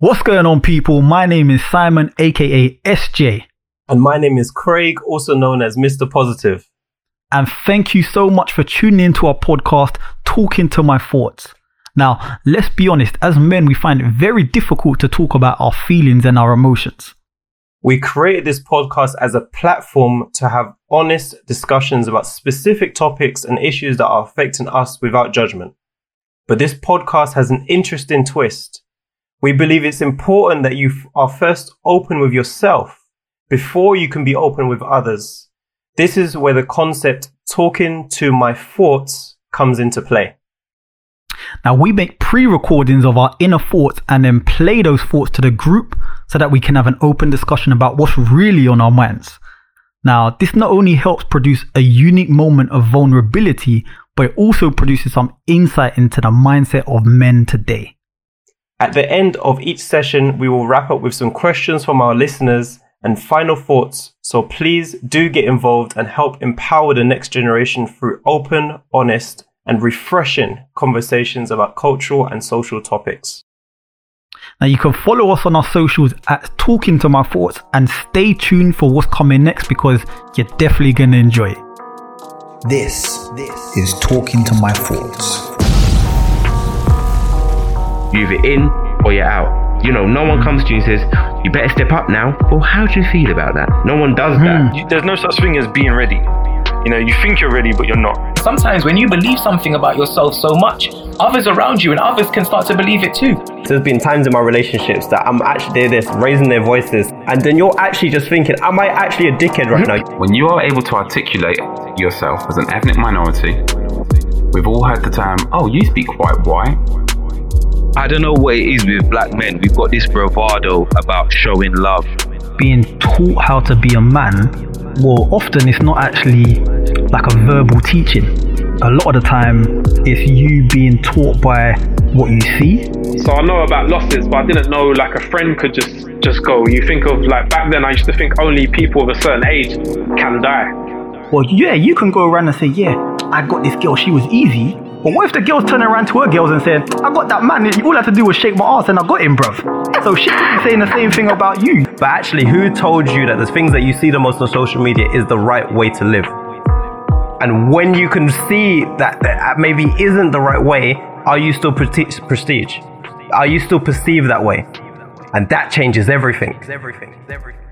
What's going on, people? My name is Simon, aka SJ. And my name is Craig, also known as Mr. Positive. And thank you so much for tuning into our podcast, Talking to My Thoughts. Now, let's be honest, as men, we find it very difficult to talk about our feelings and our emotions. We created this podcast as a platform to have honest discussions about specific topics and issues that are affecting us without judgment. But this podcast has an interesting twist. We believe it's important that you are first open with yourself before you can be open with others. This is where the concept talking to my thoughts comes into play. Now, we make pre recordings of our inner thoughts and then play those thoughts to the group so that we can have an open discussion about what's really on our minds. Now, this not only helps produce a unique moment of vulnerability, but it also produces some insight into the mindset of men today. At the end of each session, we will wrap up with some questions from our listeners and final thoughts. So please do get involved and help empower the next generation through open, honest, and refreshing conversations about cultural and social topics. Now you can follow us on our socials at Talking to My Thoughts and stay tuned for what's coming next because you're definitely going to enjoy it. This, this is Talking to My Thoughts. You're either in or you're out. You know, no one comes to you and says, you better step up now. Well, how do you feel about that? No one does hmm. that. You, there's no such thing as being ready. You know, you think you're ready, but you're not. Sometimes when you believe something about yourself so much, others around you and others can start to believe it too. There's been times in my relationships that I'm actually doing this, raising their voices, and then you're actually just thinking, am I actually a dickhead right now? When you are able to articulate yourself as an ethnic minority, we've all heard the term, oh, you speak quite white. I don't know what it is with black men. We've got this bravado about showing love. Being taught how to be a man, well, often it's not actually like a verbal teaching. A lot of the time, it's you being taught by what you see. So I know about losses, but I didn't know like a friend could just just go. You think of like back then, I used to think only people of a certain age can die. Well, yeah, you can go around and say, yeah, I got this girl, she was easy. But what if the girl's turn around to her girls and saying, I got that man, all I had to do was shake my ass and I got him, bruv. So she could be saying the same thing about you. But actually, who told you that the things that you see the most on social media is the right way to live? And when you can see that that maybe isn't the right way, are you still prestige? Are you still perceived that way? And that changes everything. Everything. Everything.